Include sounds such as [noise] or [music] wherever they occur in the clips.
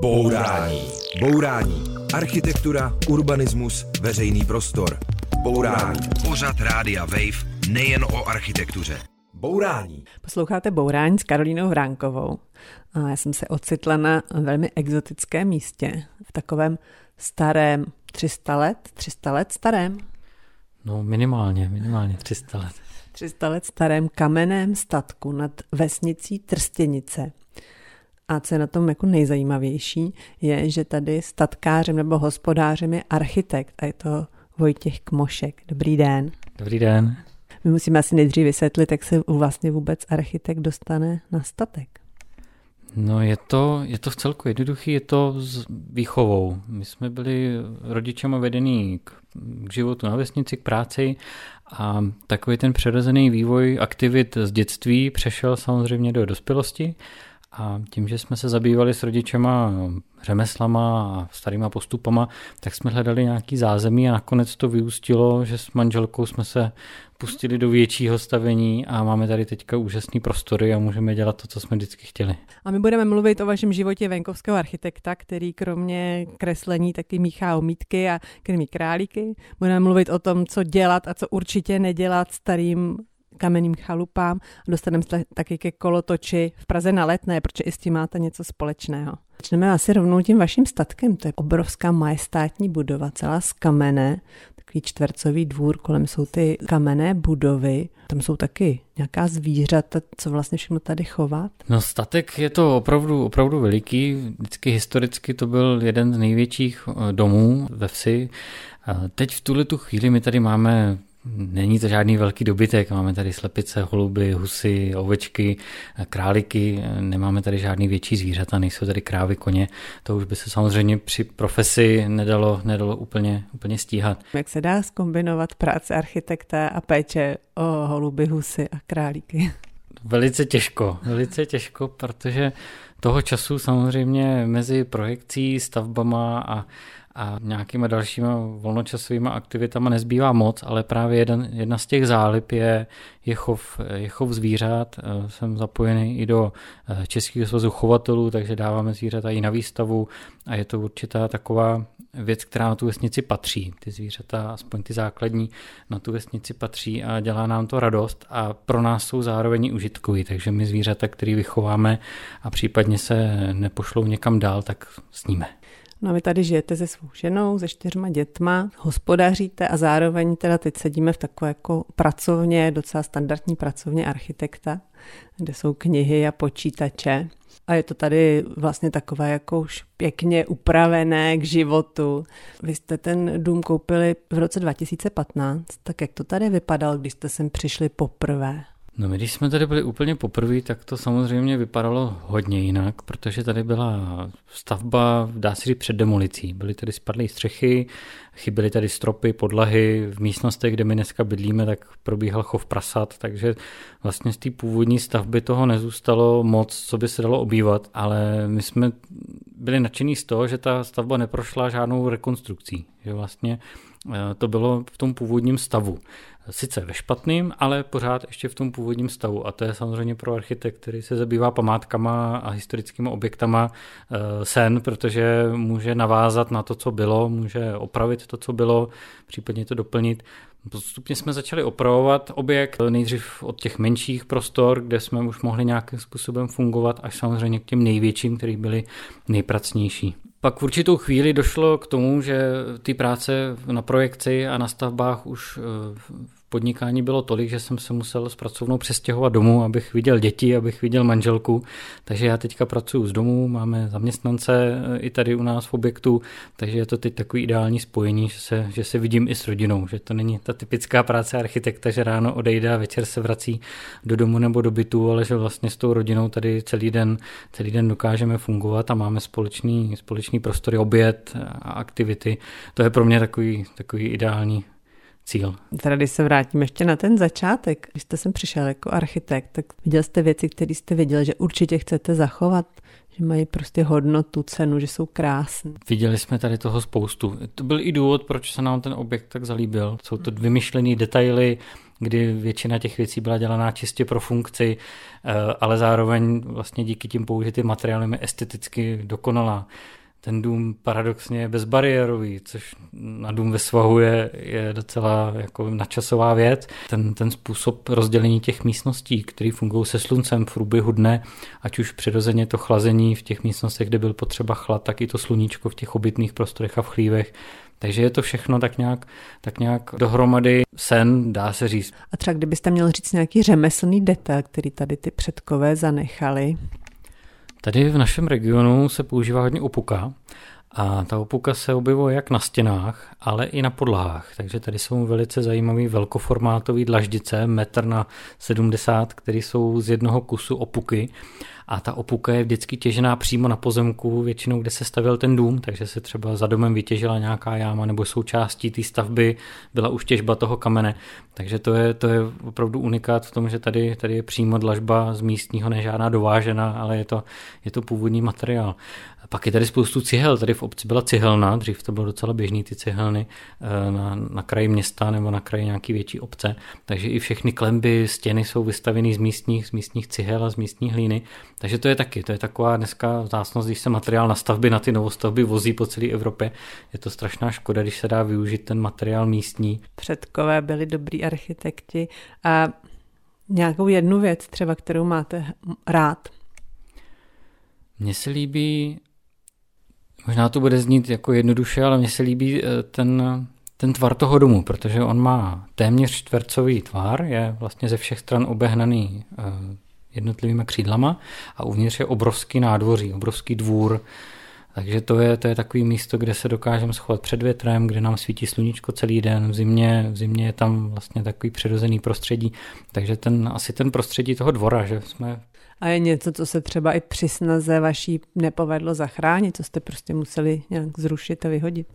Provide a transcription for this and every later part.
Bourání. Bourání. Architektura, urbanismus, veřejný prostor. Bourání. Pořad Rádia Wave nejen o architektuře. Bourání. Posloucháte Bourání s Karolínou Vránkovou. A já jsem se ocitla na velmi exotickém místě, v takovém starém 300 let, 300 let starém. No minimálně, minimálně 300 let. 300 let starém kamenném statku nad vesnicí Trstěnice. A co je na tom jako nejzajímavější, je, že tady statkářem nebo hospodářem je architekt a je to Vojtěch Kmošek. Dobrý den. Dobrý den. My musíme asi nejdřív vysvětlit, jak se vlastně vůbec architekt dostane na statek. No je to, je to v celku jednoduchý, je to s výchovou. My jsme byli rodičema vedený k, k životu na vesnici, k práci a takový ten přirozený vývoj aktivit z dětství přešel samozřejmě do dospělosti a tím, že jsme se zabývali s rodičema řemeslama a starýma postupama, tak jsme hledali nějaký zázemí a nakonec to vyústilo, že s manželkou jsme se pustili do většího stavení a máme tady teďka úžasný prostory a můžeme dělat to, co jsme vždycky chtěli. A my budeme mluvit o vašem životě venkovského architekta, který kromě kreslení taky míchá omítky a krmí králíky. Budeme mluvit o tom, co dělat a co určitě nedělat starým kamenným chalupám a dostaneme se taky ke kolotoči v Praze na letné, protože i s tím máte něco společného. Začneme asi rovnou tím vaším statkem. To je obrovská majestátní budova, celá z kamene, takový čtvercový dvůr, kolem jsou ty kamenné budovy. Tam jsou taky nějaká zvířata, co vlastně všechno tady chovat? No statek je to opravdu, opravdu veliký. Vždycky historicky to byl jeden z největších eh, domů ve vsi. Teď v tuhle tu chvíli my tady máme Není to žádný velký dobytek, máme tady slepice, holuby, husy, ovečky, králíky, nemáme tady žádný větší zvířata, nejsou tady krávy, koně. To už by se samozřejmě při profesi nedalo, nedalo úplně, úplně stíhat. Jak se dá skombinovat práce architekta a péče o holuby, husy a králíky? Velice těžko, velice těžko, protože toho času samozřejmě mezi projekcí, stavbama a a nějakýma dalšíma volnočasovými aktivitama nezbývá moc, ale právě jeden, jedna z těch zálib je, je, chov, je chov zvířat. Eh, jsem zapojený i do eh, Českého svazu chovatelů, takže dáváme zvířata i na výstavu a je to určitá taková věc, která na tu vesnici patří. Ty zvířata, aspoň ty základní, na tu vesnici patří a dělá nám to radost a pro nás jsou zároveň užitkový, takže my zvířata, který vychováme a případně se nepošlou někam dál, tak sníme. No a vy tady žijete se svou ženou, se čtyřma dětma, hospodaříte a zároveň teda teď sedíme v takové jako pracovně, docela standardní pracovně architekta, kde jsou knihy a počítače. A je to tady vlastně takové jako už pěkně upravené k životu. Vy jste ten dům koupili v roce 2015, tak jak to tady vypadalo, když jste sem přišli poprvé? No my když jsme tady byli úplně poprvé, tak to samozřejmě vypadalo hodně jinak, protože tady byla stavba, dá se říct, před demolicí. Byly tady spadlé střechy, chyběly tady stropy, podlahy. V místnostech, kde my dneska bydlíme, tak probíhal chov prasat, takže vlastně z té původní stavby toho nezůstalo moc, co by se dalo obývat, ale my jsme byli nadšení z toho, že ta stavba neprošla žádnou rekonstrukcí, že vlastně eh, to bylo v tom původním stavu sice ve špatným, ale pořád ještě v tom původním stavu. A to je samozřejmě pro architekt, který se zabývá památkama a historickými objektama eh, sen, protože může navázat na to, co bylo, může opravit to, co bylo, případně to doplnit. Postupně jsme začali opravovat objekt, nejdřív od těch menších prostor, kde jsme už mohli nějakým způsobem fungovat, až samozřejmě k těm největším, který byly nejpracnější. Pak v určitou chvíli došlo k tomu, že ty práce na projekci a na stavbách už eh, podnikání bylo tolik, že jsem se musel s pracovnou přestěhovat domů, abych viděl děti, abych viděl manželku. Takže já teďka pracuji z domu, máme zaměstnance eh, i tady u nás v objektu, takže je to teď takový ideální spojení, že se, že se vidím i s rodinou, že to není ta typická práce architekta, že ráno odejde a večer se vrací do domu nebo do bytu, ale že vlastně s tou rodinou tady celý den, celý den dokážeme fungovat a máme společný, společný prostory, oběd a aktivity. To je pro mě takový, takový ideální cíl. Teda když se vrátím ještě na ten začátek, když jste sem přišel jako architekt, tak viděl jste věci, které jste viděl, že určitě chcete zachovat, že mají prostě hodnotu, cenu, že jsou krásné. Viděli jsme tady toho spoustu. To byl i důvod, proč se nám ten objekt tak zalíbil. Jsou to vymyšlené detaily, kdy většina těch věcí byla dělaná čistě pro funkci, eh, ale zároveň vlastně díky tím použitým materiálům je esteticky dokonalá ten dům paradoxně je bezbariérový, což na dům ve svahu je, je docela jako načasová věc. Ten, ten způsob rozdělení těch místností, které fungují se sluncem v průběhu dne, ať už přirozeně to chlazení v těch místnostech, kde byl potřeba chlad, tak i to sluníčko v těch obytných prostorech a v chlívech, takže je to všechno tak nějak, tak nějak dohromady sen, dá se říct. A třeba kdybyste měl říct nějaký řemeslný detail, který tady ty předkové zanechali? Tady v našem regionu se používá hodně opuka a ta opuka se objevuje jak na stěnách, ale i na podlahách. Takže tady jsou velice zajímavý velkoformátový dlaždice, metr na 70, které jsou z jednoho kusu opuky a ta opuka je vždycky těžená přímo na pozemku, většinou kde se stavil ten dům, takže se třeba za domem vytěžila nějaká jáma nebo součástí té stavby byla už těžba toho kamene. Takže to je, to je opravdu unikát v tom, že tady, tady je přímo dlažba z místního, nežádná dovážená, ale je to, je to původní materiál. Pak je tady spoustu cihel. Tady v obci byla cihelna, dřív to bylo docela běžný ty cihelny eh, na, na kraji města nebo na kraji nějaký větší obce. Takže i všechny klemby, stěny jsou vystaveny z místních, z místních cihel a z místní hlíny. Takže to je taky, to je taková dneska vzácnost, když se materiál na stavby, na ty novostavby vozí po celé Evropě. Je to strašná škoda, když se dá využít ten materiál místní. Předkové byli dobrý architekti a nějakou jednu věc třeba, kterou máte rád. Mně se líbí Možná to bude znít jako jednoduše, ale mně se líbí eh, ten, ten tvar toho domu, protože on má téměř čtvercový tvar, je vlastně ze všech stran obehnaný eh, jednotlivými křídlama a uvnitř je obrovský nádvoří, obrovský dvůr, takže to je, to je takový místo, kde se dokážeme schovat před větrem, kde nám svítí sluníčko celý den, v zimě, v zimě je tam vlastně takový přirozený prostředí, takže ten, asi ten prostředí toho dvora, že jsme a je něco, co se třeba i při snaze vaší nepovedlo zachránit, co jste prostě museli nějak zrušit a vyhodit?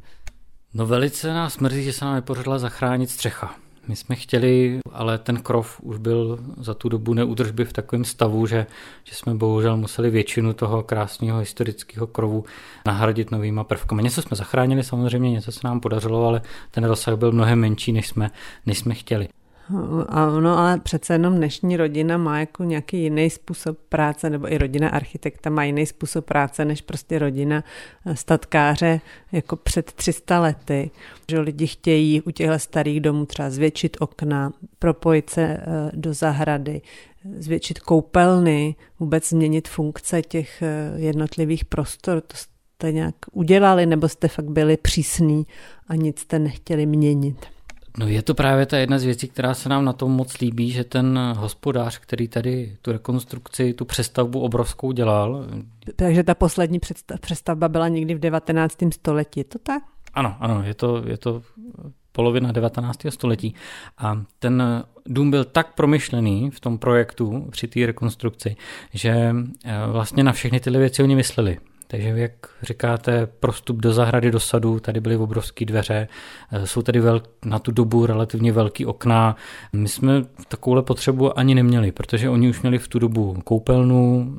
No velice nás mrzí, že se nám nepořadila zachránit střecha. My jsme chtěli, ale ten krov už byl za tu dobu neudržby v takovém stavu, že, že jsme bohužel museli většinu toho krásného historického krovu nahradit novýma prvkami. Něco jsme zachránili samozřejmě, něco se nám podařilo, ale ten rozsah byl mnohem menší, než jsme, než jsme chtěli. No, ale přece jenom dnešní rodina má jako nějaký jiný způsob práce, nebo i rodina architekta má jiný způsob práce, než prostě rodina eh, statkáře jako před 300 lety. Že lidi chtějí u těchto starých domů třeba zvětšit okna, propojit se eh, do zahrady, zvětšit koupelny, vůbec změnit funkce těch eh, jednotlivých prostor. To jste nějak udělali, nebo jste fakt byli přísní a nic jste nechtěli měnit? No je to právě ta jedna z věcí, která se nám na tom moc líbí, že ten hospodář, který tady tu rekonstrukci, tu přestavbu obrovskou dělal. Takže ta poslední přestavba byla někdy v 19. století, je to tak? Ano, ano, je to, je to polovina 19. století. A ten dům byl tak promyšlený v tom projektu při té rekonstrukci, že eh, vlastně na všechny tyhle věci oni mysleli. Takže jak říkáte, prostup do zahrady, do sadu, tady byly obrovské dveře, eh, jsou tady velk, na tu dobu relativně velký okna. My jsme takovouhle potřebu ani neměli, protože oni už měli v tu dobu koupelnu,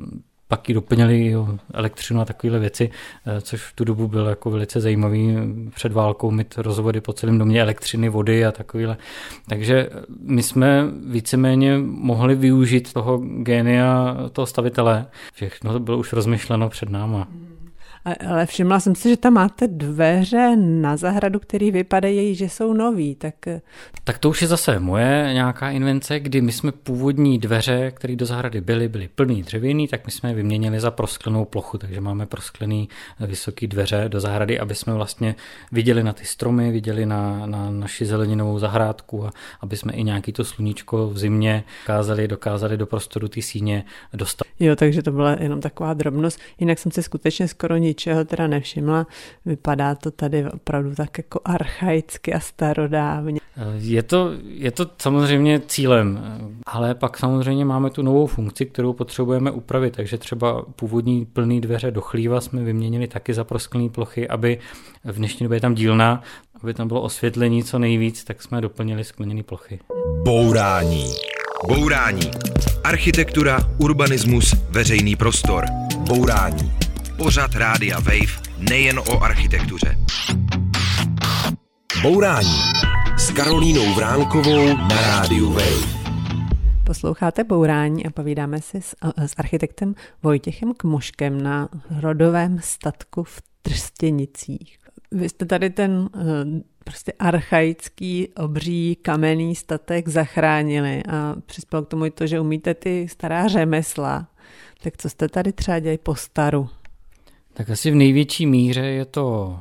pak ji doplnili elektřinu a takovéhle věci, eh, což v tu dobu bylo jako velice zajímavý před válkou mít rozvody po celém domě elektřiny, vody a takovéhle. Takže my jsme víceméně mohli využít toho génia toho stavitele. Všechno to bylo už rozmyšleno před náma. Ale všimla jsem si, že tam máte dveře na zahradu, které vypadají, že jsou nový. Tak... Eh, tak to už je zase moje nějaká invence, kdy my jsme původní dveře, které do zahrady byly, byly plný dřevěný, tak my jsme je vyměnili za prosklenou plochu, takže máme prosklený eh, vysoký dveře do zahrady, aby jsme vlastně viděli na ty stromy, viděli na, na naši zeleninovou zahrádku a aby jsme i nějaký to sluníčko v zimě dokázali, dokázali do prostoru ty síně dostat. Jo, takže to byla jenom taková drobnost. Jinak jsem se skutečně skoro nic ničeho teda nevšimla. Vypadá to tady opravdu tak jako archaicky a starodávně. Je to, je to samozřejmě cílem, ale pak samozřejmě máme tu novou funkci, kterou potřebujeme upravit, takže třeba původní plný dveře do chlíva jsme vyměnili taky za prosklené plochy, aby v dnešní době je tam dílna, aby tam bylo osvětlení co nejvíc, tak jsme doplnili skleněné plochy. Bourání. Bourání. Architektura, urbanismus, veřejný prostor. Bourání. Pořad Rádia Wave nejen o architektuře. Bourání s Karolínou Vránkovou na Rádiu Wave. Posloucháte Bourání a povídáme si s, s architektem Vojtěchem Kmoškem na rodovém statku v Trstěnicích. Vy jste tady ten eh, prostě archaický, obří, kamenný statek zachránili a přispěl k tomu i to, že umíte ty stará řemesla. Tak co jste tady třeba dělali po staru? Tak asi v největší míře je to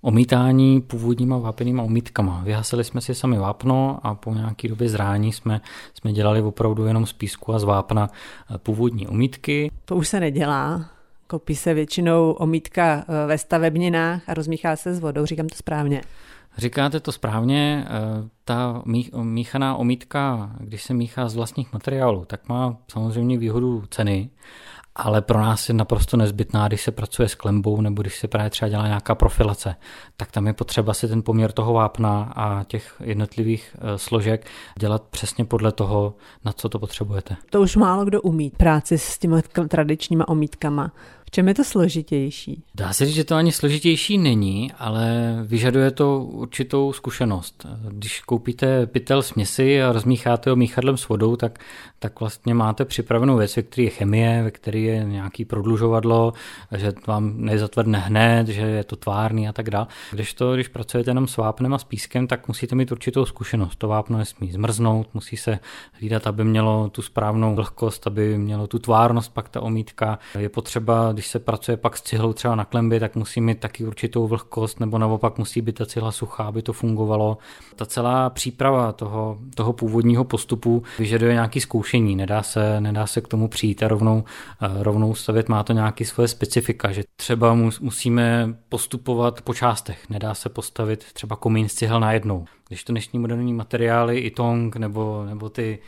omítání původníma vápenýma omítkama. Vyhasili jsme si sami vápno a po nějaký době zrání jsme, jsme dělali opravdu jenom z písku a z vápna eh, původní omítky. To už se nedělá. Kopí se většinou omítka eh, ve stavebninách a rozmíchá se s vodou, říkám to správně. Říkáte to správně, eh, ta míchaná omítka, když se míchá z vlastních materiálů, tak má samozřejmě výhodu ceny, ale pro nás je naprosto nezbytná, když se pracuje s klembou nebo když se právě třeba dělá nějaká profilace, tak tam je potřeba si ten poměr toho vápna a těch jednotlivých eh, složek dělat přesně podle toho, na co to potřebujete. To už málo kdo umí, práci s těmi tradičníma omítkama čem je to složitější? Dá se říct, že to ani složitější není, ale vyžaduje to určitou zkušenost. Když koupíte pytel směsi a rozmícháte ho míchadlem s vodou, tak, tak vlastně máte připravenou věc, ve které je chemie, ve které je nějaký prodlužovadlo, že vám nezatvrdne hned, že je to tvárný a tak dále. Když to, když pracujete jenom s vápnem a s pískem, tak musíte mít určitou zkušenost. To vápno nesmí zmrznout, musí se hlídat, aby mělo tu správnou vlhkost, aby mělo tu tvárnost, pak ta omítka. Je potřeba, když se pracuje pak s cihlou třeba na klemby, tak musí mít taky určitou vlhkost, nebo naopak musí být ta cihla suchá, aby to fungovalo. Ta celá příprava toho, toho původního postupu vyžaduje nějaký zkoušení, nedá se, nedá se k tomu přijít a rovnou, eh, rovnou stavět, má to nějaký svoje specifika, že třeba musíme postupovat po částech, nedá se postavit třeba komín z cihel najednou. Když to dnešní moderní materiály, i tong nebo, nebo ty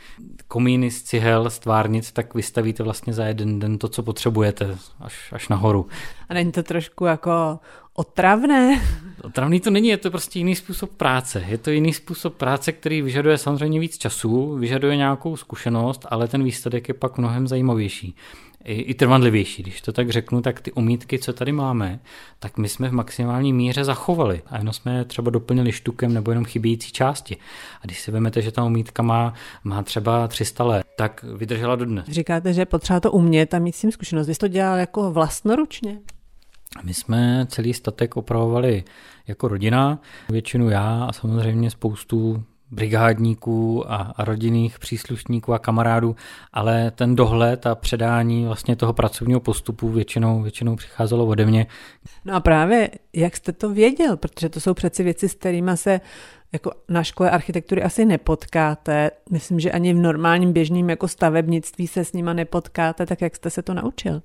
komíny z cihel, z tvárnic, tak vystavíte vlastně za jeden den to, co potřebujete, až, až nahoru. A není to trošku jako otravné? Otravný to není, je to prostě jiný způsob práce. Je to jiný způsob práce, který vyžaduje samozřejmě víc času, vyžaduje nějakou zkušenost, ale ten výsledek je pak mnohem zajímavější i, i trvanlivější. Když to tak řeknu, tak ty omítky, co tady máme, tak my jsme v maximální míře zachovali a jenom jsme třeba doplnili štukem nebo jenom chybějící části. A když si vezmete, že ta omítka má, má třeba 300 let, tak vydržela do dne. Říkáte, že potřeba to umět a mít s tím zkušenost. Vy jste to dělal jako vlastnoručně? My jsme celý statek opravovali jako rodina, většinu já a samozřejmě spoustu brigádníků a, rodinných příslušníků a kamarádů, ale ten dohled a předání vlastně toho pracovního postupu většinou, většinou přicházelo ode mě. No a právě jak jste to věděl, protože to jsou přeci věci, s kterými se jako na škole architektury asi nepotkáte. Myslím, že ani v normálním běžným jako stavebnictví se s nima nepotkáte, tak jak jste se to naučil?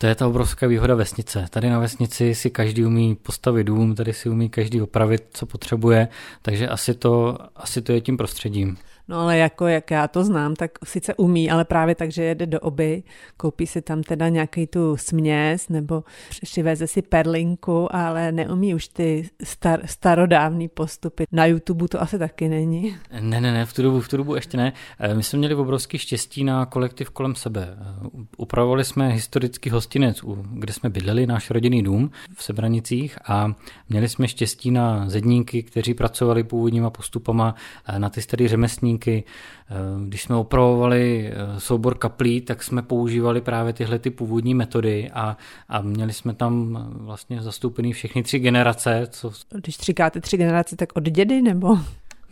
To je ta obrovská výhoda vesnice. Tady na vesnici si každý umí postavit dům, tady si umí každý opravit, co potřebuje, takže asi to, asi to je tím prostředím. No ale jako jak já to znám, tak sice umí, ale právě tak, že jede do oby, koupí si tam teda nějaký tu směs nebo přiveze si perlinku, ale neumí už ty star, starodávný postupy. Na YouTube to asi taky není. Ne, ne, ne, v tu dobu, v tu dobu ještě ne. Eh, my jsme měli obrovský štěstí na kolektiv kolem sebe. Eh, upravovali jsme historický hostinec, kde jsme bydleli, náš rodinný dům v Sebranicích a měli jsme štěstí na zedníky, kteří pracovali původníma postupama, eh, na ty starý řemeslníky, podmínky. Eh, když jsme opravovali eh, soubor kaplí, tak jsme používali právě tyhle ty původní metody a, a měli jsme tam eh, vlastně zastoupený všechny tři generace. Co... Když říkáte tři generace, tak od dědy nebo?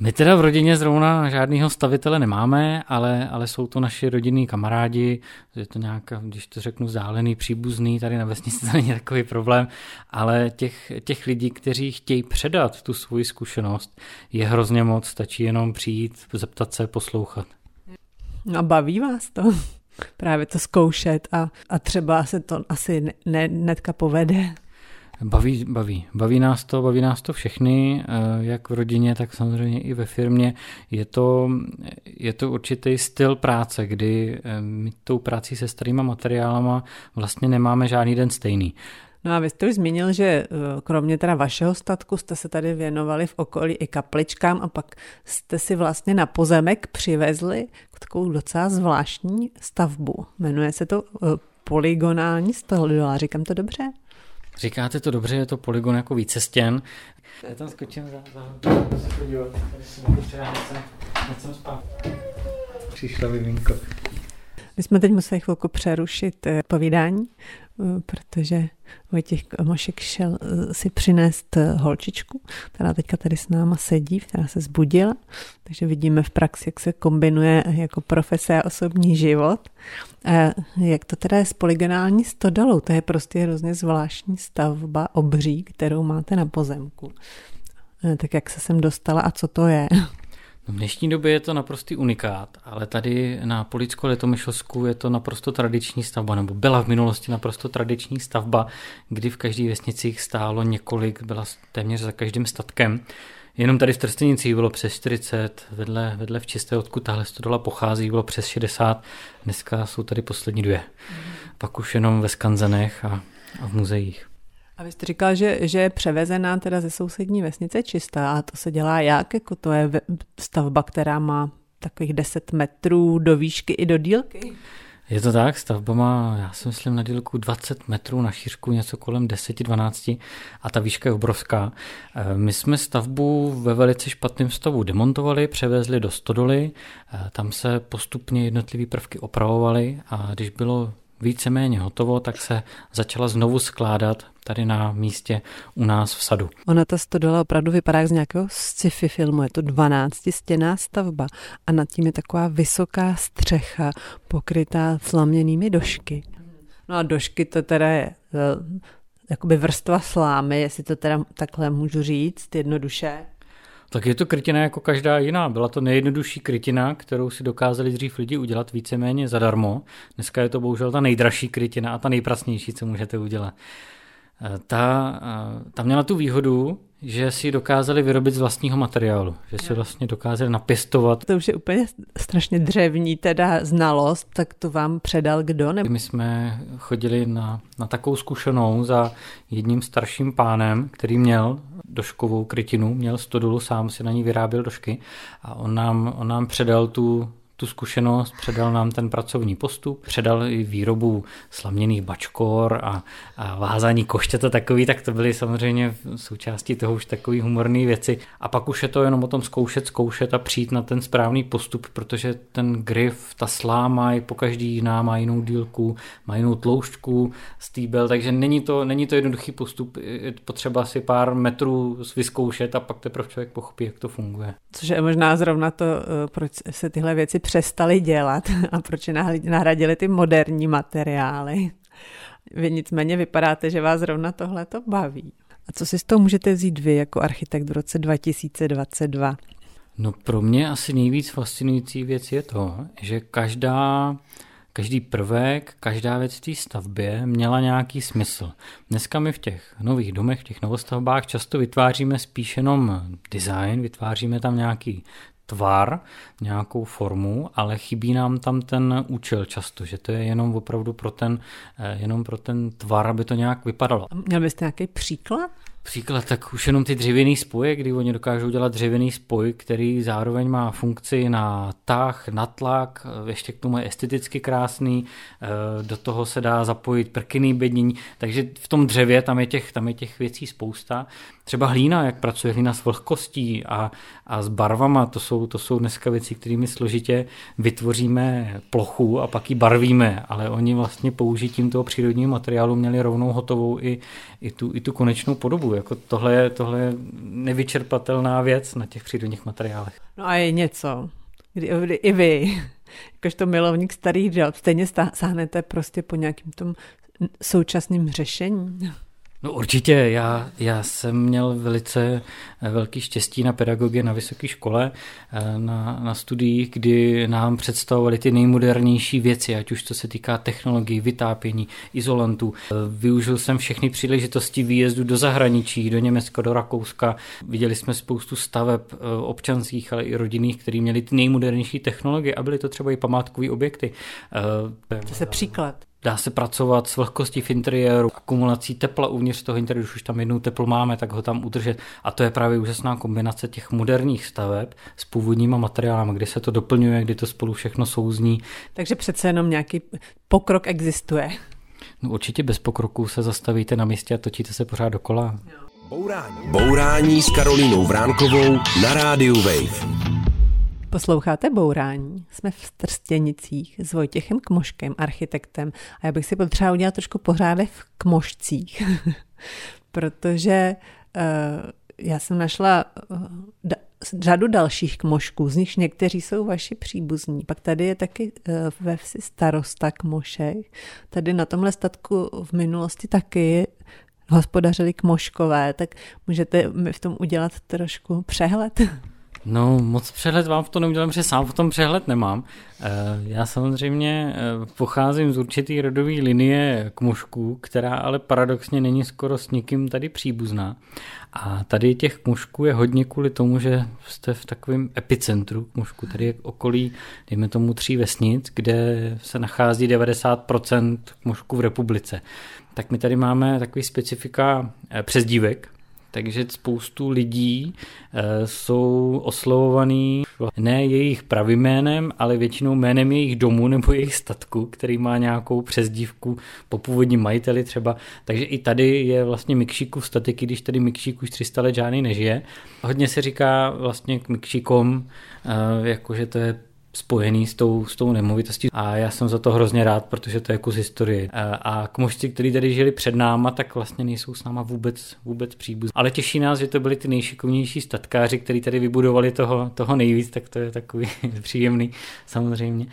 My teda v rodině zrovna žádného stavitele nemáme, ale, ale jsou to naši rodinní kamarádi, je to nějaká, když to řeknu, vzdálený, příbuzný, tady na vesnici to není takový problém, ale těch, těch lidí, kteří chtějí předat tu svoji zkušenost, je hrozně moc, stačí jenom přijít, zeptat se, poslouchat. A baví vás to? [laughs] právě to zkoušet a, a třeba se to asi ne, ne, netka povede. Baví, baví. Baví nás to, baví nás to všechny, eh, jak v rodině, tak samozřejmě i ve firmě. Je to, je to určitý styl práce, kdy eh, my tou prací se starýma materiálama vlastně nemáme žádný den stejný. No a vy jste už zmínil, že eh, kromě teda vašeho statku jste se tady věnovali v okolí i kapličkám a pak jste si vlastně na pozemek přivezli takovou docela zvláštní stavbu. Jmenuje se to polygonální stodola, říkám to dobře? Říkáte to dobře, je to polygon jako více stěn. Já tam skočím za, za, se podívat, tady třeba něco spát. Přišla vyvinko. My jsme teď museli chvilku přerušit eh, povídání, eh, protože Vojtěch Mošek šel eh, si přinést holčičku, která teďka tady s náma sedí, která se zbudila, takže vidíme v praxi, jak se kombinuje jako profese a osobní život. Jak to teda je s polygonální stodolou, to je prostě hrozně zvláštní stavba obří, kterou máte na pozemku. Tak jak se sem dostala a co to je? V dnešní době je to naprostý unikát, ale tady na Policko Letomyšlsku je to naprosto tradiční stavba, nebo byla v minulosti naprosto tradiční stavba, kdy v každé vesnici stálo několik, byla téměř za každým statkem. Jenom tady v Trstenicích bylo přes 40, vedle, vedle v Čisté, odkud tahle stodola pochází, bylo přes 60, dneska jsou tady poslední dvě. Pak už jenom ve skanzenech a, a v muzeích. A vy jste říkal, že, že je převezená teda ze sousední vesnice čistá a to se dělá jak? Jako to je stavba, která má takových 10 metrů do výšky i do dílky? Je to tak, stavba má, já si myslím, na dílku 20 metrů, na šířku něco kolem 10-12 a ta výška je obrovská. Eh, my jsme stavbu ve velice špatném stavu demontovali, převezli do stodoly, eh, tam se postupně jednotlivé prvky opravovaly a když bylo víceméně hotovo, tak se začala znovu skládat tady na místě u nás v sadu. Ona ta stodola opravdu vypadá jak z nějakého sci-fi filmu. Je to 12 stěná stavba a nad tím je taková vysoká střecha pokrytá slaměnými došky. No a došky to teda je e, jakoby vrstva slámy, jestli to teda takhle můžu říct jednoduše. Tak je to krytina jako každá jiná. Byla to nejjednodušší krytina, kterou si dokázali dřív lidi udělat víceméně zadarmo. Dneska je to bohužel ta nejdražší krytina a ta nejpracnější, co můžete udělat. Eh, ta, eh, ta měla tu výhodu, že si dokázali vyrobit z vlastního materiálu, že si vlastně dokázali napěstovat. To už je úplně strašně dřevní teda znalost, tak to vám předal kdo? Nebo... My jsme chodili na, na takovou zkušenou za jedním starším pánem, který měl doškovou krytinu, měl stodulu, sám si na ní vyráběl došky a on nám, on nám předal tu, tu zkušenost, předal nám ten pracovní postup, předal i výrobu slaměných bačkor a, a vázání koštěta takový, tak to byly samozřejmě součástí toho už takový humorné věci. A pak už je to jenom o tom zkoušet, zkoušet a přijít na ten správný postup, protože ten grif, ta sláma je po každý jiná, má jinou dílku, má jinou tloušťku, stýbel, takže není to, není to jednoduchý postup, je potřeba si pár metrů vyzkoušet a pak teprve člověk pochopí, jak to funguje. Což je možná zrovna to, eh, proč se tyhle věci přestali dělat a proč nahradili ty moderní materiály. Vy nicméně vypadáte, že vás zrovna tohle to baví. A co si z toho můžete vzít vy jako architekt v roce 2022? No pro mě asi nejvíc fascinující věc je to, že každá každý prvek, každá věc v té stavbě měla nějaký smysl. Dneska my v těch nových domech, v těch novostavbách často vytváříme spíš jenom design, vytváříme tam nějaký tvar, nějakou formu, ale chybí nám tam ten účel často, že to je jenom opravdu pro ten, eh, jenom pro ten tvar, aby to nějak vypadalo. Měl byste nějaký příklad? Příklad, tak už jenom ty dřevěný spoje, kdy oni dokážou dělat dřevěný spoj, který zároveň má funkci na tah, na tlak, ještě k tomu je esteticky krásný, eh, do toho se dá zapojit prkyný bednění, takže v tom dřevě tam je těch, tam je těch věcí spousta. Třeba hlína, jak pracuje hlína s vlhkostí a, a s barvama, to jsou, to jsou dneska věci, kterými složitě vytvoříme plochu a pak ji barvíme, ale oni vlastně použitím toho přírodního materiálu měli rovnou hotovou i, i, tu, i tu konečnou podobu. Jako tohle, je, tohle je nevyčerpatelná věc na těch přírodních materiálech. No a je něco, kdy, kdy i vy, [laughs] jakožto milovník starých děl, stejně sáhnete prostě po nějakým tom současným řešení. No určitě, já, já jsem měl velice eh, velký štěstí na pedagogie na vysoké škole, eh, na, na studiích, kdy nám představovali ty nejmodernější věci, ať už to se týká technologií, vytápění, izolantů. Eh, využil jsem všechny příležitosti výjezdu do zahraničí, do Německa, do Rakouska. Viděli jsme spoustu staveb občanských, ale i rodinných, které měly ty nejmodernější technologie a byly to třeba i památkové objekty. To je příklad. Dá se pracovat s vlhkostí v interiéru, akumulací tepla uvnitř toho interiéru, když už tam jednou teplo máme, tak ho tam udržet. A to je právě úžasná kombinace těch moderních staveb s původníma materiály, kdy se to doplňuje, kdy to spolu všechno souzní. Takže přece jenom nějaký pokrok existuje. No určitě bez pokroku se zastavíte na místě a točíte se pořád dokola. Bourání. Bourání s Karolínou Vránkovou na rádiu Wave. Posloucháte Bourání. Jsme v Trstěnicích s Vojtěchem Kmoškem, architektem. A já bych si potřeba udělat trošku pořádek v Kmošcích, [laughs] protože uh, já jsem našla uh, da, řadu dalších kmošků, z nichž někteří jsou vaši příbuzní. Pak tady je taky uh, ve vsi starosta Kmošek. Tady na tomhle statku v minulosti taky hospodařili kmoškové, tak můžete mi v tom udělat trošku přehled? [laughs] No, moc přehled vám v tom neudělám, protože sám v tom přehled nemám. Eh, já samozřejmě eh, pocházím z určitý rodové linie kmošků, která ale paradoxně není skoro s nikým tady příbuzná. A tady těch kmošků je hodně kvůli tomu, že jste v takovém epicentru kmošků. Tady je okolí, dejme tomu, tří vesnic, kde se nachází 90% kmošků v republice. Tak my tady máme takový specifika eh, přezdívek, takže spoustu lidí e, jsou oslovovaný ne jejich pravým jménem, ale většinou jménem jejich domu nebo jejich statku, který má nějakou přezdívku po původním majiteli třeba. Takže i tady je vlastně Mikšíkův statek, když tady Mikšík už 300 let žádný nežije. Hodně se říká vlastně k Mikšíkom, e, jakože to je spojený s tou, s tou nemovitostí a já jsem za to hrozně rád, protože to je kus historie. A kmožci, kteří tady žili před náma, tak vlastně nejsou s náma vůbec, vůbec příbuzní. Ale těší nás, že to byli ty nejšikovnější statkáři, kteří tady vybudovali toho, toho nejvíc, tak to je takový [laughs] příjemný samozřejmě.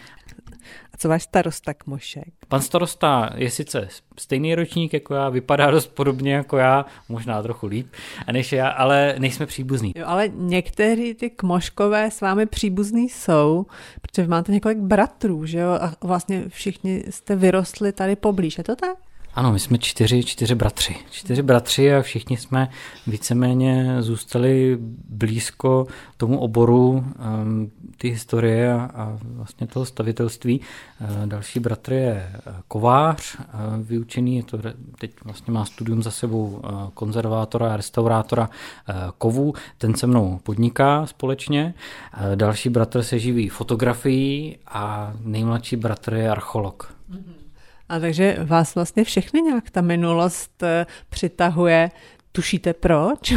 A co váš starosta Kmošek? Pan starosta je sice stejný ročník jako já, vypadá dost podobně jako já, možná trochu líp než já, ale nejsme příbuzní. Jo, ale někteří ty Kmoškové s vámi příbuzní jsou, protože máte několik bratrů, že jo? A vlastně všichni jste vyrostli tady poblíž, je to tak? Ano, my jsme čtyři, čtyři bratři. Čtyři bratři a všichni jsme víceméně zůstali blízko tomu oboru um, ty historie a, a vlastně toho stavitelství. Uh, další bratr je uh, kovář, uh, vyučený, je to, teď vlastně má studium za sebou uh, konzervátora a restaurátora uh, kovů. Ten se mnou podniká společně. Uh, další bratr se živí fotografií a nejmladší bratr je archeolog. Mm-hmm. A takže vás vlastně všechny nějak ta minulost eh, přitahuje. Tušíte proč?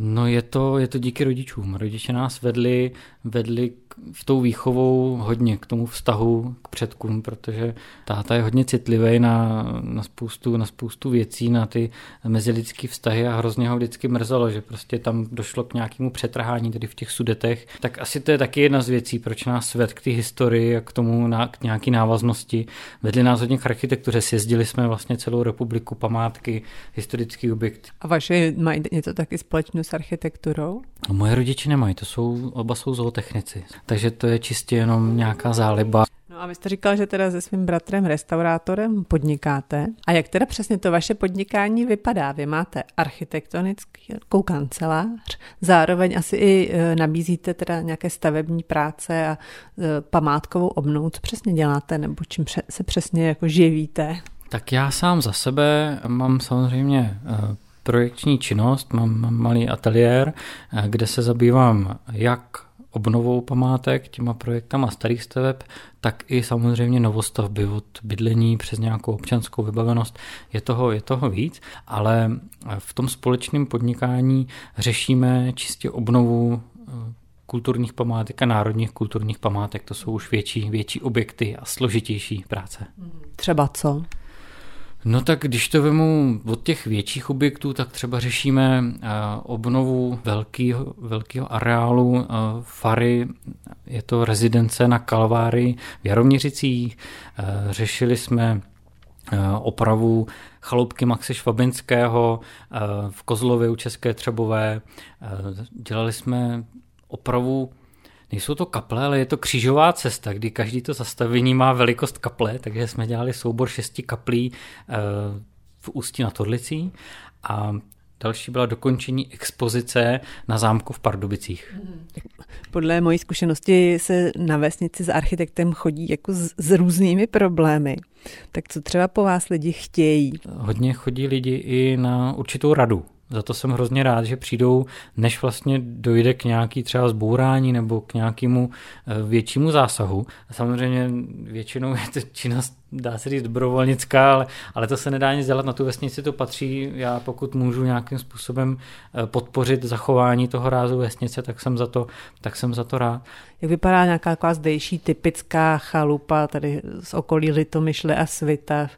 No je to, je to díky rodičům. Rodiče nás vedli, vedli v tou výchovou hodně k tomu vztahu k předkům, protože táta je hodně citlivý na, na, spoustu, na spoustu věcí, na ty mezilidské vztahy a hrozně ho vždycky mrzelo, že prostě tam došlo k nějakému přetrhání tady v těch sudetech. Tak asi to je taky jedna z věcí, proč nás ved k té historii a k tomu na, k nějaký návaznosti. Vedli nás hodně k architektuře, sjezdili jsme vlastně celou republiku, památky, historický objekt. A vaše mají něco taky společného s architekturou? No, moje rodiče nemají, to jsou, oba jsou zootechnici takže to je čistě jenom nějaká záliba. No a vy jste říkal, že teda se svým bratrem restaurátorem podnikáte. A jak teda přesně to vaše podnikání vypadá? Vy máte architektonickou kancelář, zároveň asi i e, nabízíte teda nějaké stavební práce a e, památkovou obnovu. Co přesně děláte nebo čím se přesně jako živíte? Tak já sám za sebe mám samozřejmě e, projekční činnost, mám malý ateliér, kde se zabývám jak obnovou památek, těma projektama starých staveb, tak i samozřejmě novostavby od bydlení přes nějakou občanskou vybavenost. Je toho, je toho víc, ale v tom společném podnikání řešíme čistě obnovu eh, kulturních památek a národních kulturních památek. To jsou už větší, větší objekty a složitější práce. Třeba co? No tak když to vemu od těch větších objektů, tak třeba řešíme eh, obnovu velkého, velkého areálu eh, Fary, je to rezidence na Kalváry v Jaroměřicích. Eh, řešili jsme opravu chaloupky Maxe Švabinského v Kozlově u České Třebové. Dělali jsme opravu nejsou to kaple, ale je to křížová cesta, kdy každý to zastavení má velikost kaple, takže jsme dělali soubor šesti kaplí v Ústí nad Orlicí a Další byla dokončení expozice na zámku v Pardubicích. Podle mojí zkušenosti se na vesnici s architektem chodí jako s, s různými problémy. Tak co třeba po vás lidi chtějí? Hodně chodí lidi i na určitou radu. Za to jsem hrozně rád, že přijdou, než vlastně dojde k nějaký třeba zbourání nebo k nějakému eh, většímu zásahu. A samozřejmě většinou [laughs] je to činnost, dá se říct, dobrovolnická, ale, ale to se nedá nic dělat, na tu vesnici to patří. Já pokud můžu nějakým způsobem eh, podpořit zachování toho rázu vesnice, tak jsem za to, tak jsem za to rád. Jak vypadá nějaká taková zdejší typická chalupa tady z okolí Litomyšle a Svita?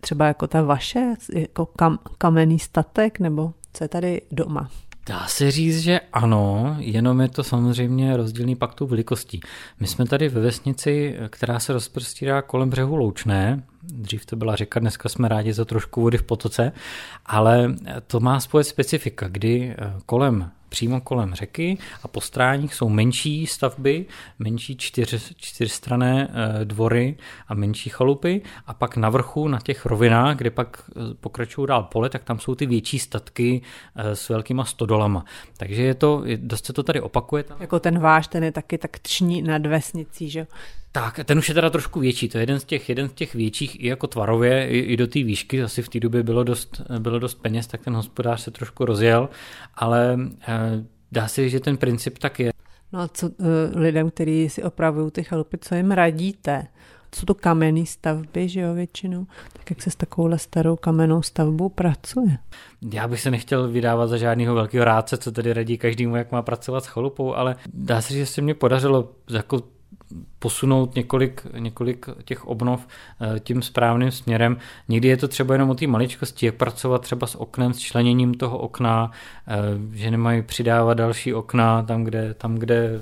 Třeba jako ta vaše, jako kam, kamenný statek, nebo co je tady doma? Dá se říct, že ano, jenom je to samozřejmě rozdílný pak tu velikostí. My jsme tady ve vesnici, která se rozprostírá kolem břehu Loučné, dřív to byla řeka, dneska jsme rádi za trošku vody v potoce, ale to má svoje specifika, kdy kolem přímo kolem řeky a po stráních jsou menší stavby, menší čtyř, čtyřstrané eh, dvory a menší chalupy a pak na vrchu na těch rovinách, kde pak eh, pokračují dál pole, tak tam jsou ty větší statky eh, s velkýma stodolama. Takže je to, dost se to tady opakuje. Jako ten váš, ten je taky tak tční nad vesnicí, že tak, ten už je teda trošku větší, to je jeden z těch, jeden z těch větších i jako tvarově, i, i do té výšky, asi v té době bylo dost, bylo dost peněz, tak ten hospodář se trošku rozjel, ale eh, dá se říct, že ten princip tak je. No a co eh, lidem, kteří si opravují ty chalupy, co jim radíte? Jsou to kamenné stavby, že jo, většinou? Tak jak se s takovouhle starou kamennou stavbou pracuje? Já bych se nechtěl vydávat za žádného velkého rádce, co tedy radí každému, jak má pracovat s chalupou, ale dá se že se mě podařilo jako posunout několik, několik těch obnov eh, tím správným směrem. Někdy je to třeba jenom o té maličkosti, jak pracovat třeba s oknem, s členěním toho okna, eh, že nemají přidávat další okna tam, kde, tam, kde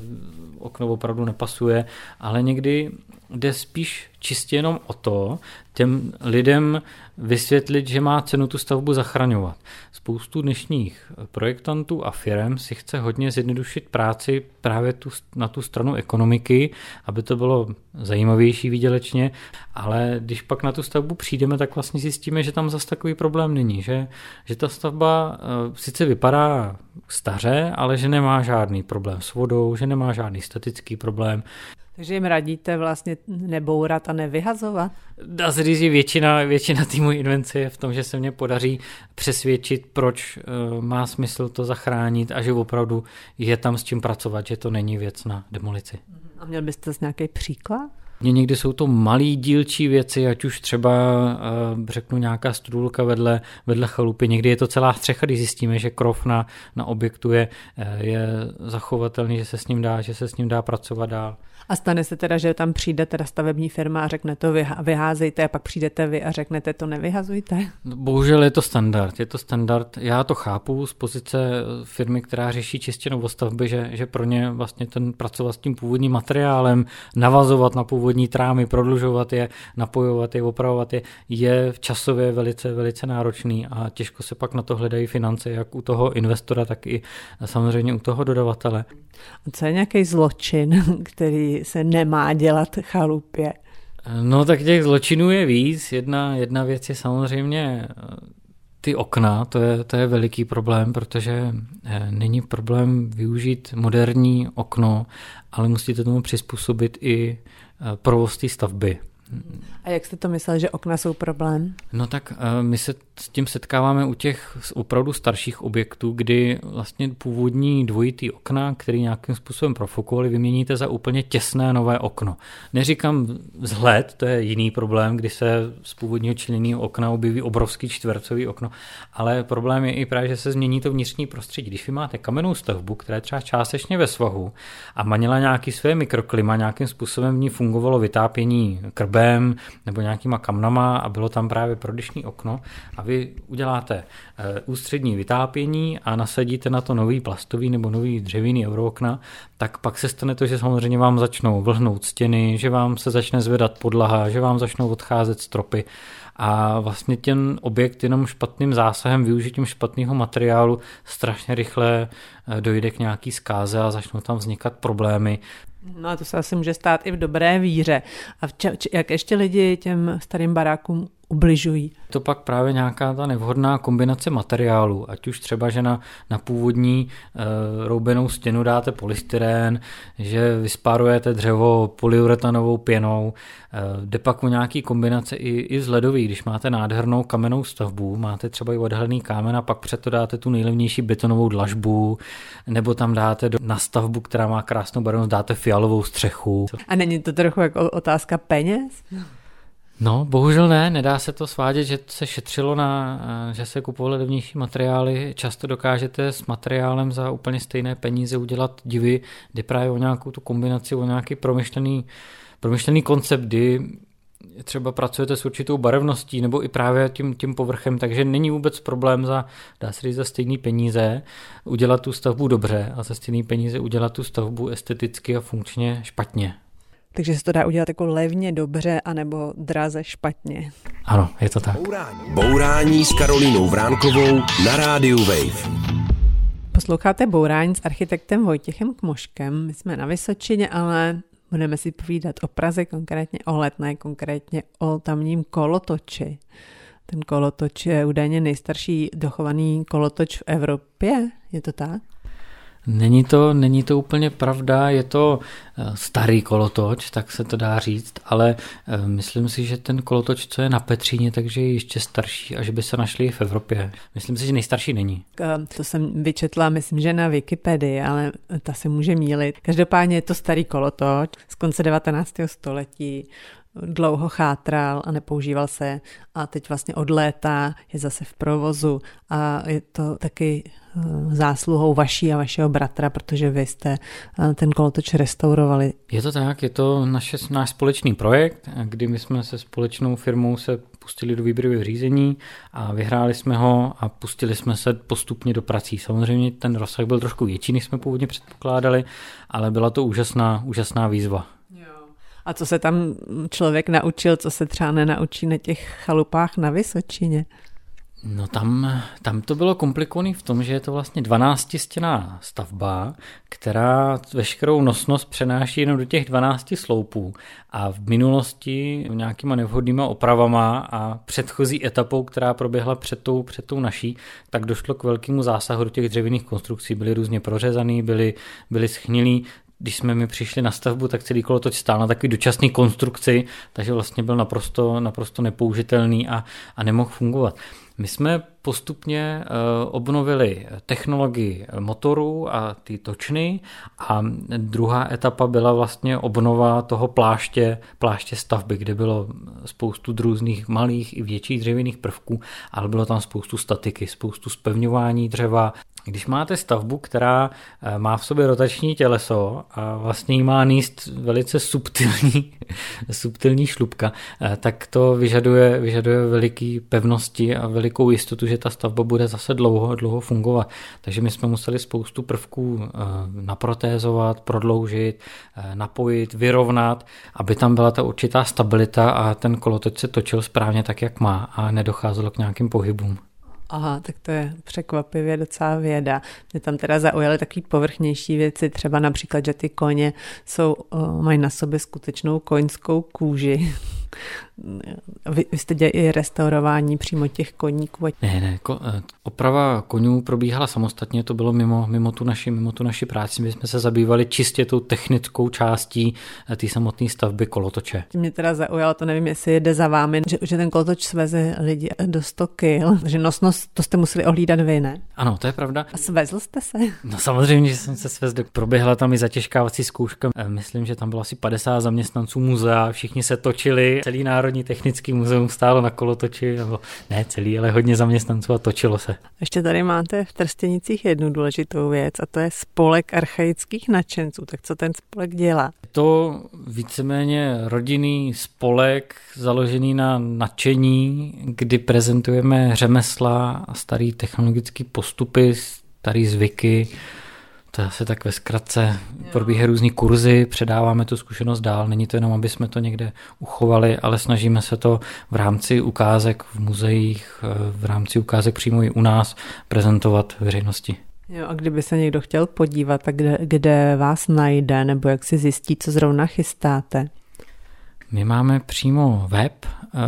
okno opravdu nepasuje, ale někdy jde spíš čistě jenom o to, těm lidem vysvětlit, že má cenu tu stavbu zachraňovat. Spoustu dnešních projektantů a firm si chce hodně zjednodušit práci právě tu, na tu stranu ekonomiky, aby to bylo zajímavější výdělečně, ale když pak na tu stavbu přijdeme, tak vlastně zjistíme, že tam zase takový problém není, že, že ta stavba uh, sice vypadá staře, ale že nemá žádný problém s vodou, že nemá žádný statický problém, takže jim radíte vlastně nebourat a nevyhazovat? Dá se říct, že většina, většina týmu invence je v tom, že se mě podaří přesvědčit, proč uh, má smysl to zachránit a že opravdu je tam s čím pracovat, že to není věc na demolici. A měl byste z nějaký příklad? Někdy jsou to malý dílčí věci, ať už třeba uh, řeknu nějaká strůlka vedle, vedle chalupy. Někdy je to celá střecha, když zjistíme, že krov na, na objektu je, uh, je zachovatelný, že se s ním dá, že se s ním dá pracovat dál. A stane se teda, že tam přijde teda stavební firma a řekne to vyházejte a pak přijdete vy a řeknete to nevyhazujte? No, bohužel je to standard. Je to standard. Já to chápu z pozice firmy, která řeší čistě novostavby, že, že pro ně vlastně ten pracovat s tím původním materiálem, navazovat na původní trámy, prodlužovat je, napojovat je, opravovat je, je časově velice, velice náročný a těžko se pak na to hledají finance, jak u toho investora, tak i samozřejmě u toho dodavatele. A co je nějaký zločin, [laughs] který se nemá dělat chalupě? No tak těch zločinů je víc. Jedna, jedna věc je samozřejmě eh, ty okna, to je, to je veliký problém, protože eh, není problém využít moderní okno, ale musíte tomu přizpůsobit i eh, provoz té stavby. A jak jste to myslel, že okna jsou problém? No tak eh, my se s tím setkáváme u těch opravdu starších objektů, kdy vlastně původní dvojitý okna, který nějakým způsobem profukovali, vyměníte za úplně těsné nové okno. Neříkám vzhled, to je jiný problém, kdy se z původního členěného okna objeví obrovský čtvercový okno, ale problém je i právě, že se změní to vnitřní prostředí. Když vy máte kamennou stavbu, která je třeba částečně ve svahu a manila nějaký své mikroklima, nějakým způsobem v ní fungovalo vytápění krbem, nebo nějakýma kamnama a bylo tam právě prodyšní okno. A vy uděláte eh, ústřední vytápění a nasadíte na to nový plastový nebo nový dřevěný eurookna, tak pak se stane to, že samozřejmě vám začnou vlhnout stěny, že vám se začne zvedat podlaha, že vám začnou odcházet stropy. A vlastně ten objekt jenom špatným zásahem, využitím špatného materiálu strašně rychle eh, dojde k nějaký zkáze a začnou tam vznikat problémy. No a to se asi může stát i v dobré víře. A v če- jak ještě lidi těm starým barákům ubližují. To pak právě nějaká ta nevhodná kombinace materiálů, ať už třeba, že na, na původní e, roubenou stěnu dáte polystyrén, že vyspárujete dřevo polyuretanovou pěnou, e, jde pak o nějaký kombinace i, i z ledový, když máte nádhernou kamennou stavbu, máte třeba i odhalený kámen a pak před to dáte tu nejlevnější betonovou dlažbu, nebo tam dáte do, na stavbu, která má krásnou barevnost, dáte fialovou střechu. A není to trochu jako otázka peněz? No, bohužel ne, nedá se to svádět, že se šetřilo na, eh, že se kupovaly levnější materiály. Často dokážete s materiálem za úplně stejné peníze udělat divy, kdy právě o nějakou tu kombinaci, o nějaký promyšlený, promyšlený koncept, kdy třeba pracujete s určitou barevností nebo i právě tím, tím povrchem, takže není vůbec problém za, dá se říct, za stejný peníze udělat tu stavbu dobře a za stejný peníze udělat tu stavbu esteticky a funkčně špatně. Takže se to dá udělat jako levně dobře, anebo draze špatně. Ano, je to tak. Bourání, Bourání s Karolínou Vránkovou na rádiu Wave. Posloucháte Bourání s architektem Vojtěchem Kmoškem. My jsme na Vysočině, ale budeme si povídat o Praze, konkrétně o Letné, konkrétně o tamním kolotoči. Ten kolotoč je údajně nejstarší dochovaný kolotoč v Evropě, je to tak? Není to, není to úplně pravda, je to eh, starý kolotoč, tak se to dá říct, ale eh, myslím si, že ten kolotoč, co je na Petříně, takže je ještě starší a že by se našli v Evropě. Myslím si, že nejstarší není. To jsem vyčetla, myslím, že na Wikipedii, ale ta se může mílit. Každopádně je to starý kolotoč z konce 19. století, dlouho chátral a nepoužíval se a teď vlastně od léta je zase v provozu a je to taky eh, zásluhou vaší a vašeho bratra, protože vy jste eh, ten kolotoč restaurovali. Je to tak, je to naše, náš společný projekt, kdy my jsme se společnou firmou se pustili do výběrového řízení a vyhráli jsme ho a pustili jsme se postupně do prací. Samozřejmě ten rozsah byl trošku větší, než jsme původně předpokládali, ale byla to úžasná, úžasná výzva. A co se tam člověk naučil, co se třeba nenaučí na těch chalupách na Vysočině? No tam, tam to bylo komplikované v tom, že je to vlastně 12 stěná stavba, která veškerou nosnost přenáší jenom do těch 12 sloupů a v minulosti nějakýma nevhodnýma opravama a předchozí etapou, která proběhla před tou, před tou naší, tak došlo k velkému zásahu do těch dřevěných konstrukcí. Byly různě prořezaný, byly, byly schnilý, když jsme mi přišli na stavbu, tak celý kolotoč stál na takový dočasný konstrukci, takže vlastně byl naprosto, naprosto nepoužitelný a, a nemohl fungovat. My jsme postupně eh, obnovili technologii motoru a ty točny a druhá etapa byla vlastně obnova toho pláště, pláště stavby, kde bylo spoustu různých malých i větších dřevěných prvků, ale bylo tam spoustu statiky, spoustu spevňování dřeva, když máte stavbu, která eh, má v sobě rotační těleso a vlastně jí má níst velice subtilní, [laughs] subtilní šlubka, eh, tak to vyžaduje, vyžaduje veliký pevnosti a velikou jistotu, že ta stavba bude zase dlouho, dlouho fungovat. Takže my jsme museli spoustu prvků eh, naprotézovat, prodloužit, napojit, vyrovnat, aby tam byla ta určitá stabilita a ten kolotoč se točil správně tak, jak má a nedocházelo k nějakým pohybům. Aha, tak to je překvapivě docela věda. Mě tam teda zaujaly takové povrchnější věci, třeba například, že ty koně jsou, mají na sobě skutečnou koňskou kůži. Vy, vy jste dělali i restaurování přímo těch koníků? Ne, ne, ko, eh, oprava konňů probíhala samostatně, to bylo mimo, mimo, tu naši, mimo tu naši práci. My jsme se zabývali čistě tou technickou částí eh, té samotné stavby kolotoče. Mě teda zaujalo, to nevím, jestli jde za vámi, že, že ten kolotoč sveze lidi do 100 kg, že nosnost, to jste museli ohlídat vy, ne? Ano, to je pravda. A svezl jste se? No samozřejmě, že jsem se svezl. Proběhla tam i zatěžkávací zkouška. Eh, myslím, že tam bylo asi 50 zaměstnanců muzea, všichni se točili, celý Národní technický muzeum stálo na kolotoči, nebo ne celý, ale hodně zaměstnanců a točilo se. Ještě tady máte v Trstěnicích jednu důležitou věc a to je spolek archaických nadšenců. Tak co ten spolek dělá? To víceméně rodinný spolek založený na nadšení, kdy prezentujeme řemesla a starý technologické postupy, starý zvyky, To asi tak ve zkratce. Probíhají různý kurzy, předáváme tu zkušenost dál. Není to jenom, aby jsme to někde uchovali, ale snažíme se to v rámci ukázek v muzeích, v rámci ukázek přímo i u nás prezentovat veřejnosti. Jo, a kdyby se někdo chtěl podívat, tak kde, kde vás najde, nebo jak si zjistí, co zrovna chystáte? My máme přímo web eh,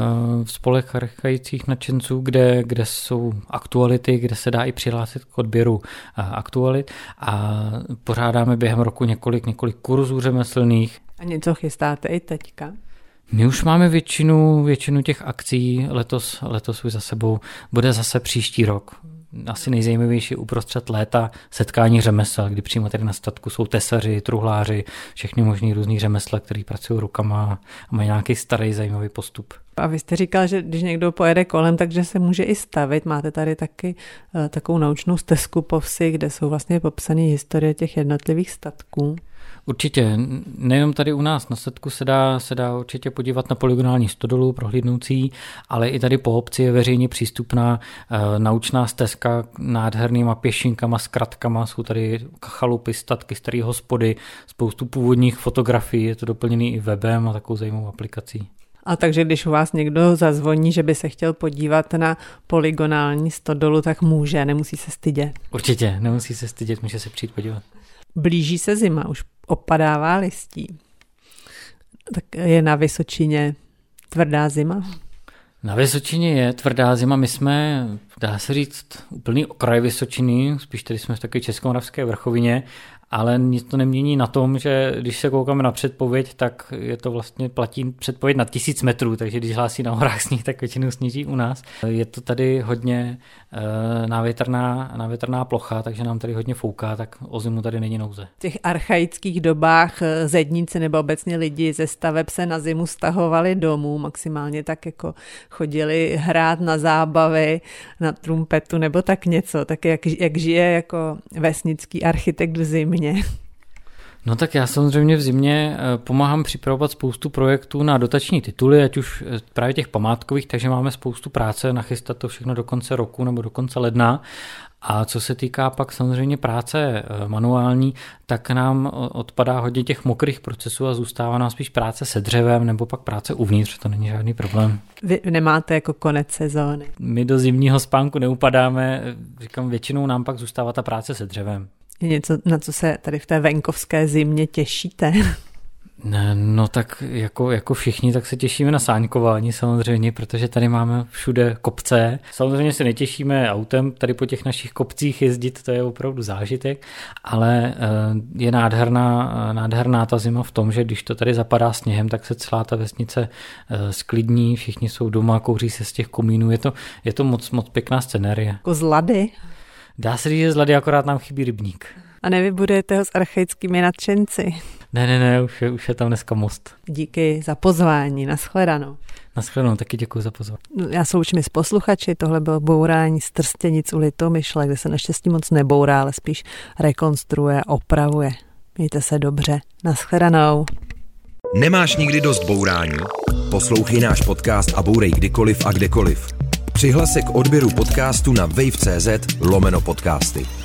v spolech archajících nadšenců, kde, kde jsou aktuality, kde se dá i přihlásit k odběru eh, aktualit a pořádáme během roku několik, několik kurzů řemeslných. A něco chystáte i teďka? My už máme většinu, většinu těch akcí letos, letos už za sebou. Bude zase příští rok asi nejzajímavější uprostřed léta setkání řemesel, kdy přímo tady na statku jsou tesaři, truhláři, všechny možný různý řemesla, který pracují rukama a mají nějaký starý zajímavý postup. A vy jste říkal, že když někdo pojede kolem, takže se může i stavit. Máte tady taky uh, takovou naučnou stezku po vsi, kde jsou vlastně popsané historie těch jednotlivých statků. Určitě. Nejenom tady u nás na setku se dá, se dá určitě podívat na polygonální stodolu prohlídnoucí, ale i tady po obci je veřejně přístupná e, naučná stezka nádhernýma pěšinkama, zkratkama. Jsou tady chalupy, statky, staré hospody, spoustu původních fotografií. Je to doplněný i webem a takovou zajímavou aplikací. A takže když u vás někdo zazvoní, že by se chtěl podívat na polygonální stodolu, tak může, nemusí se stydět. Určitě, nemusí se stydět, může se přijít podívat. Blíží se zima, už opadává listí. Tak je na Vysočině tvrdá zima? Na Vysočině je tvrdá zima. My jsme, dá se říct, úplný okraj Vysočiny, spíš tady jsme v takové českomoravské vrchovině ale nic to nemění na tom, že když se koukáme na předpověď, tak je to vlastně platí předpověď na tisíc metrů, takže když hlásí na horách [laughs] sníh, tak většinou sníží u nás. Je to tady hodně e, návětrná, návětrná plocha, takže nám tady hodně fouká, tak o zimu tady není nouze. V těch archaických dobách eh, zedníci nebo obecně lidi ze staveb se na zimu stahovali domů, maximálně tak jako chodili hrát na zábavy, na trumpetu nebo tak něco, tak jak, jak žije jako vesnický architekt v zimě zimě? No tak já samozřejmě v zimě eh, pomáhám připravovat spoustu projektů na dotační tituly, ať už eh, právě těch památkových, takže máme spoustu práce nachystat to všechno do konce roku nebo do konce ledna. A co se týká pak samozřejmě práce eh, manuální, tak nám odpadá hodně těch mokrých procesů a zůstává nám spíš práce se dřevem nebo pak práce uvnitř, to není žádný problém. Vy nemáte jako konec sezóny? My do zimního spánku neupadáme, říkám, většinou nám pak zůstává ta práce se dřevem. Je něco, na co se tady v té venkovské zimě těšíte? [laughs] No tak jako, jako všichni, tak se těšíme na sáňkování samozřejmě, protože tady máme všude kopce. Samozřejmě se netěšíme autem tady po těch našich kopcích jezdit, to je opravdu zážitek, ale eh, je nádherná, nádherná ta zima v tom, že když to tady zapadá sněhem, tak se celá ta vesnice eh, sklidní, všichni jsou doma, kouří se z těch komínů, je to, je to moc, moc pěkná scenérie. Jako z lady? Dá se říct, že z lady akorát nám chybí rybník. A nevybudujete ho s archaickými nadšenci? Ne, ne, ne, už je, už je tam dneska most. Díky za pozvání, nashledanou. Nashledanou, taky děkuji za pozvání. No, já se učím s posluchači, tohle bylo bourání z Trstěnic u Litomyšle, kde se naštěstí moc nebourá, ale spíš rekonstruuje, opravuje. Mějte se dobře, nashledanou. Nemáš nikdy dost bourání? Poslouchej náš podcast a bourej kdykoliv a kdekoliv. Přihlas se k odběru podcastu na wave.cz lomeno podcasty.